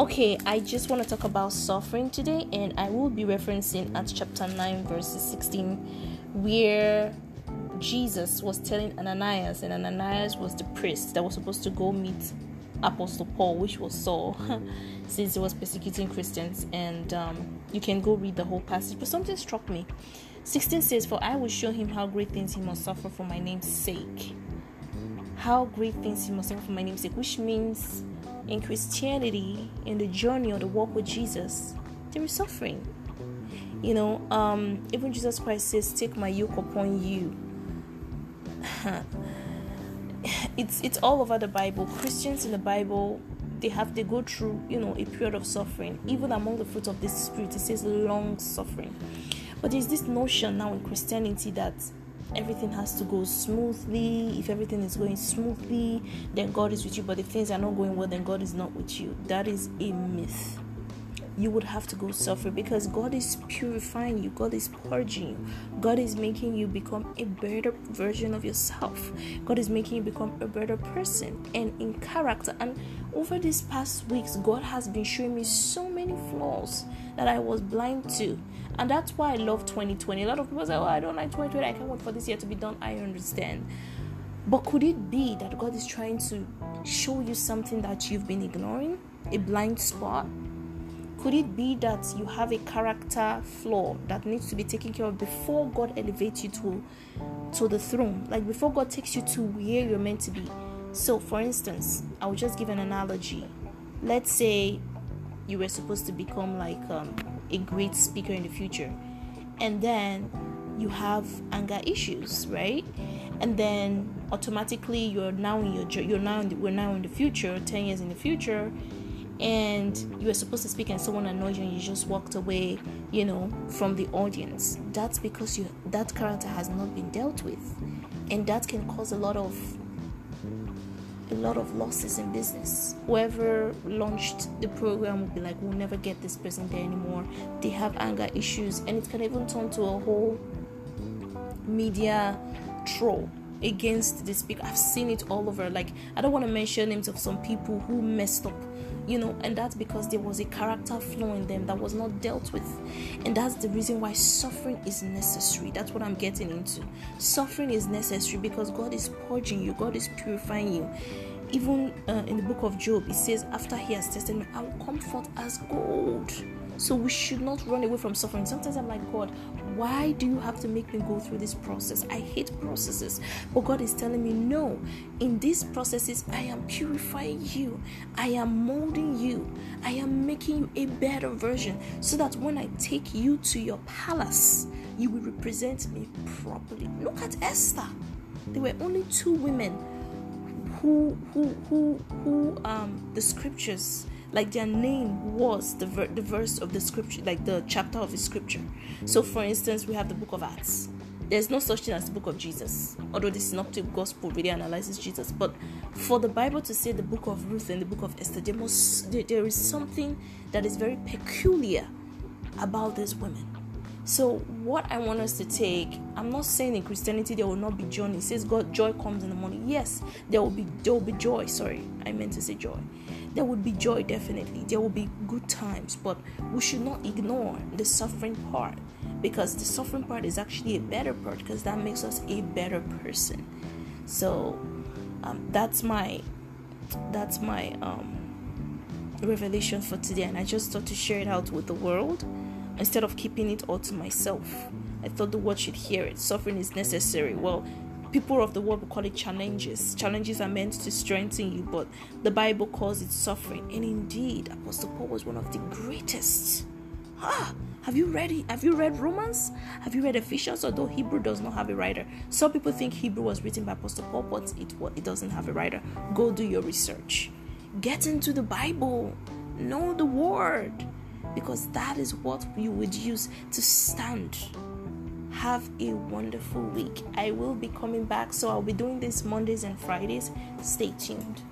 Okay, I just want to talk about suffering today, and I will be referencing at chapter 9, verses 16, where Jesus was telling Ananias, and Ananias was the priest that was supposed to go meet Apostle Paul, which was Saul, since he was persecuting Christians. And um, you can go read the whole passage, but something struck me. 16 says, For I will show him how great things he must suffer for my name's sake. How great things he must suffer for my name's sake, which means in Christianity, in the journey or the walk with Jesus, there is suffering. You know, um, even Jesus Christ says, Take my yoke upon you. it's it's all over the Bible. Christians in the Bible, they have they go through, you know, a period of suffering. Even among the fruits of the spirit, it says long suffering. But there's this notion now in Christianity that everything has to go smoothly. If everything is going smoothly, then God is with you. But if things are not going well, then God is not with you. That is a myth. You would have to go suffer because God is purifying you, God is purging you, God is making you become a better version of yourself, God is making you become a better person and in character. And over these past weeks, God has been showing me so many flaws that I was blind to and that's why I love 2020. A lot of people say, Oh, I don't like 2020. I can't wait for this year to be done. I understand. But could it be that God is trying to show you something that you've been ignoring? A blind spot? Could it be that you have a character flaw that needs to be taken care of before God elevates you to, to the throne? Like before God takes you to where you're meant to be. So, for instance, I'll just give an analogy. Let's say you were supposed to become like um, a great speaker in the future and then you have anger issues right and then automatically you're now in your you're now in the, we're now in the future 10 years in the future and you were supposed to speak and someone annoyed you and you just walked away you know from the audience that's because you that character has not been dealt with and that can cause a lot of a lot of losses in business. Whoever launched the program will be like, we'll never get this person there anymore. They have anger issues, and it can even turn to a whole media troll against the speaker. I've seen it all over. Like, I don't want to mention names of some people who messed up you know, and that's because there was a character flaw in them that was not dealt with, and that's the reason why suffering is necessary. That's what I'm getting into. Suffering is necessary because God is purging you, God is purifying you. Even uh, in the book of Job, it says, After he has tested me, I will come forth as gold. So we should not run away from suffering. Sometimes I'm like, God, why do you have to make me go through this process? I hate processes. But God is telling me, no, in these processes, I am purifying you, I am molding you, I am making you a better version so that when I take you to your palace, you will represent me properly. Look at Esther. There were only two women who who who who um the scriptures like their name was the, ver- the verse of the scripture like the chapter of the scripture. So for instance we have the book of acts. There's no such thing as the book of jesus although the synoptic gospel really analyzes jesus. But for the bible to say the book of ruth and the book of esther there must there, there is something that is very peculiar about these women so what I want us to take, I'm not saying in Christianity there will not be joy. It says God joy comes in the morning. Yes, there will be there will be joy. Sorry, I meant to say joy. There will be joy definitely. There will be good times, but we should not ignore the suffering part because the suffering part is actually a better part because that makes us a better person. So um, that's my that's my um, revelation for today, and I just thought to share it out with the world instead of keeping it all to myself. I thought the world should hear it. Suffering is necessary. Well, people of the world will call it challenges. Challenges are meant to strengthen you, but the Bible calls it suffering. And indeed, Apostle Paul was one of the greatest. Ah, have you read have you read Romans? Have you read Ephesians? Although Hebrew does not have a writer. Some people think Hebrew was written by Apostle Paul, but it it doesn't have a writer. Go do your research. Get into the Bible. Know the word because that is what you would use to stand. Have a wonderful week. I will be coming back, so I'll be doing this Mondays and Fridays. Stay tuned.